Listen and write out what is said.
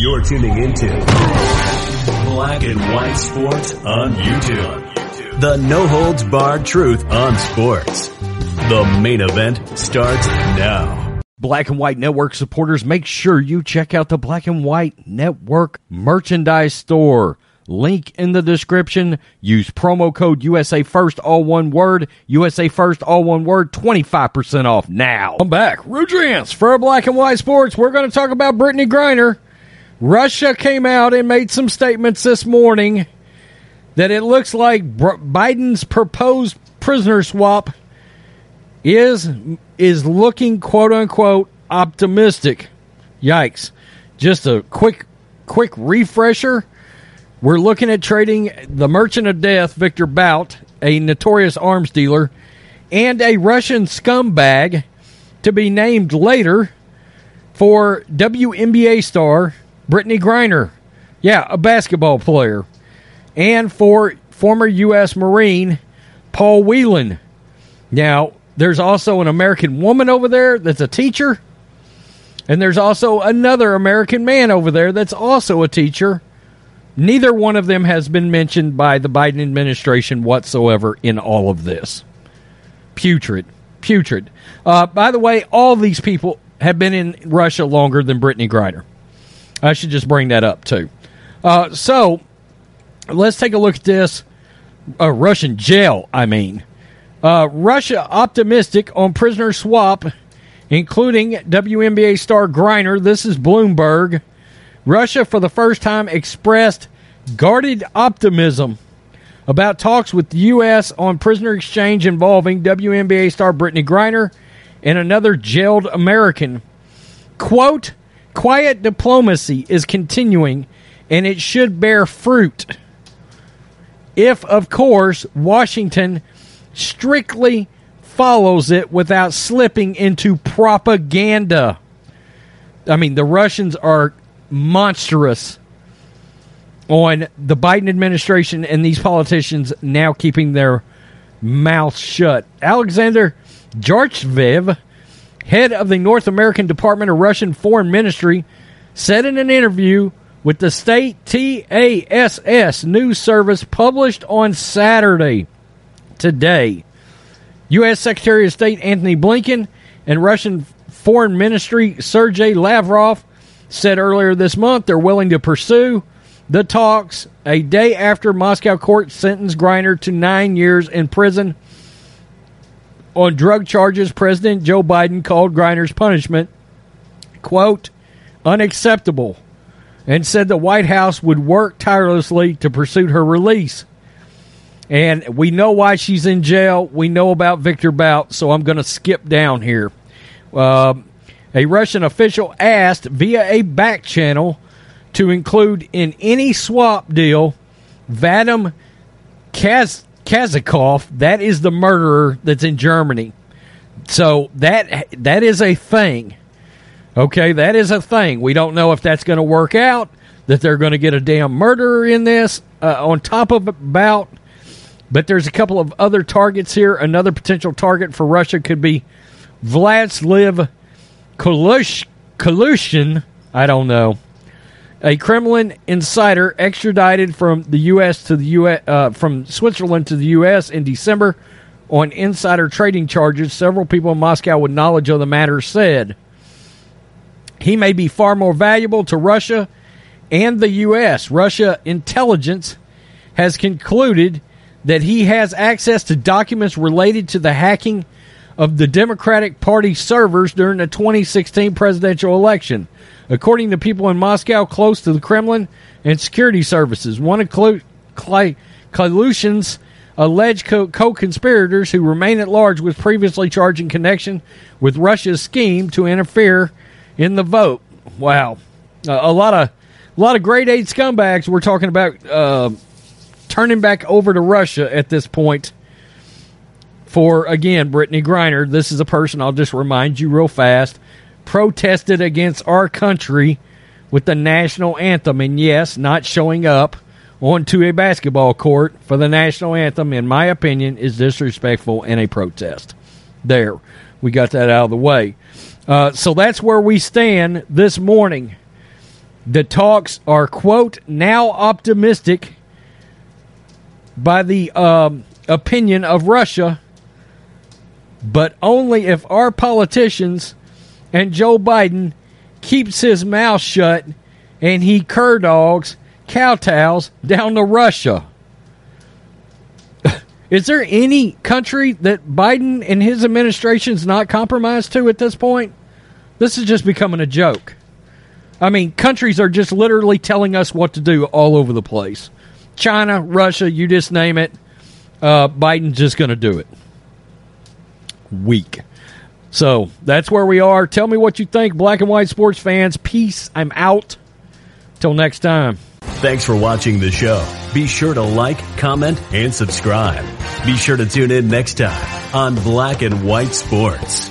You're tuning into Black and White Sports on YouTube. The no holds barred truth on sports. The main event starts now. Black and White Network supporters, make sure you check out the Black and White Network merchandise store. Link in the description. Use promo code USA First, all one word. USA First, all one word. 25% off now. I'm back. Rudrance for Black and White Sports. We're going to talk about Brittney Griner. Russia came out and made some statements this morning that it looks like Biden's proposed prisoner swap is is looking quote unquote optimistic. Yikes. Just a quick quick refresher. We're looking at trading the merchant of death, Victor Bout, a notorious arms dealer, and a Russian scumbag to be named later for WNBA star Brittney Griner. Yeah, a basketball player. And for former U.S. Marine Paul Whelan. Now, there's also an American woman over there that's a teacher. And there's also another American man over there that's also a teacher. Neither one of them has been mentioned by the Biden administration whatsoever in all of this. Putrid. Putrid. Uh, by the way, all these people have been in Russia longer than Brittney Griner. I should just bring that up too. Uh, so let's take a look at this. Uh, Russian jail, I mean. Uh, Russia optimistic on prisoner swap, including WNBA star Griner. This is Bloomberg. Russia, for the first time, expressed guarded optimism about talks with the U.S. on prisoner exchange involving WNBA star Brittney Griner and another jailed American. Quote, Quiet diplomacy is continuing, and it should bear fruit. If, of course, Washington strictly follows it without slipping into propaganda. I mean, the Russians are monstrous on the Biden administration and these politicians now keeping their mouths shut. Alexander Georgiev head of the North American Department of Russian Foreign Ministry, said in an interview with the state TASS news service published on Saturday today. U.S. Secretary of State Antony Blinken and Russian Foreign Ministry Sergei Lavrov said earlier this month they're willing to pursue the talks a day after Moscow court sentenced Griner to nine years in prison on drug charges, President Joe Biden called Griner's punishment, quote, unacceptable, and said the White House would work tirelessly to pursue her release. And we know why she's in jail. We know about Victor Bout, so I'm going to skip down here. Uh, a Russian official asked via a back channel to include in any swap deal Vadim Kaz Kazakov, that is the murderer that's in Germany. So that that is a thing. Okay, that is a thing. We don't know if that's going to work out. That they're going to get a damn murderer in this uh, on top of about. But there's a couple of other targets here. Another potential target for Russia could be Vladislav Kolushin. I don't know a Kremlin insider extradited from the U.S. to the U.S. Uh, from Switzerland to the U.S. in December on insider trading charges. Several people in Moscow with knowledge of the matter said he may be far more valuable to Russia and the U.S. Russia intelligence has concluded that he has access to documents related to the hacking of the Democratic Party servers during the 2016 presidential election according to people in Moscow close to the Kremlin and security services. One of Kolushin's alleged co conspirators who remain at large was previously charged in connection with Russia's scheme to interfere in the vote. wow, uh, a lot of a lot of grade eight scumbags. We're talking about uh, turning back over to Russia at this point. For again, Brittney Griner. This is a person I'll just remind you real fast. Protested against our country with the national anthem, and yes, not showing up onto a basketball court for the national anthem, in my opinion, is disrespectful and a protest. There, we got that out of the way. Uh, so that's where we stand this morning. The talks are, quote, now optimistic by the um, opinion of Russia, but only if our politicians and Joe Biden keeps his mouth shut and he cur dogs, kowtows down to Russia. Is there any country that Biden and his administration's not compromised to at this point? This is just becoming a joke. I mean, countries are just literally telling us what to do all over the place. China, Russia, you just name it. Uh, Biden's just going to do it. Weak. So that's where we are. Tell me what you think, black and white sports fans. Peace. I'm out. Till next time. Thanks for watching the show. Be sure to like, comment, and subscribe. Be sure to tune in next time on Black and White Sports.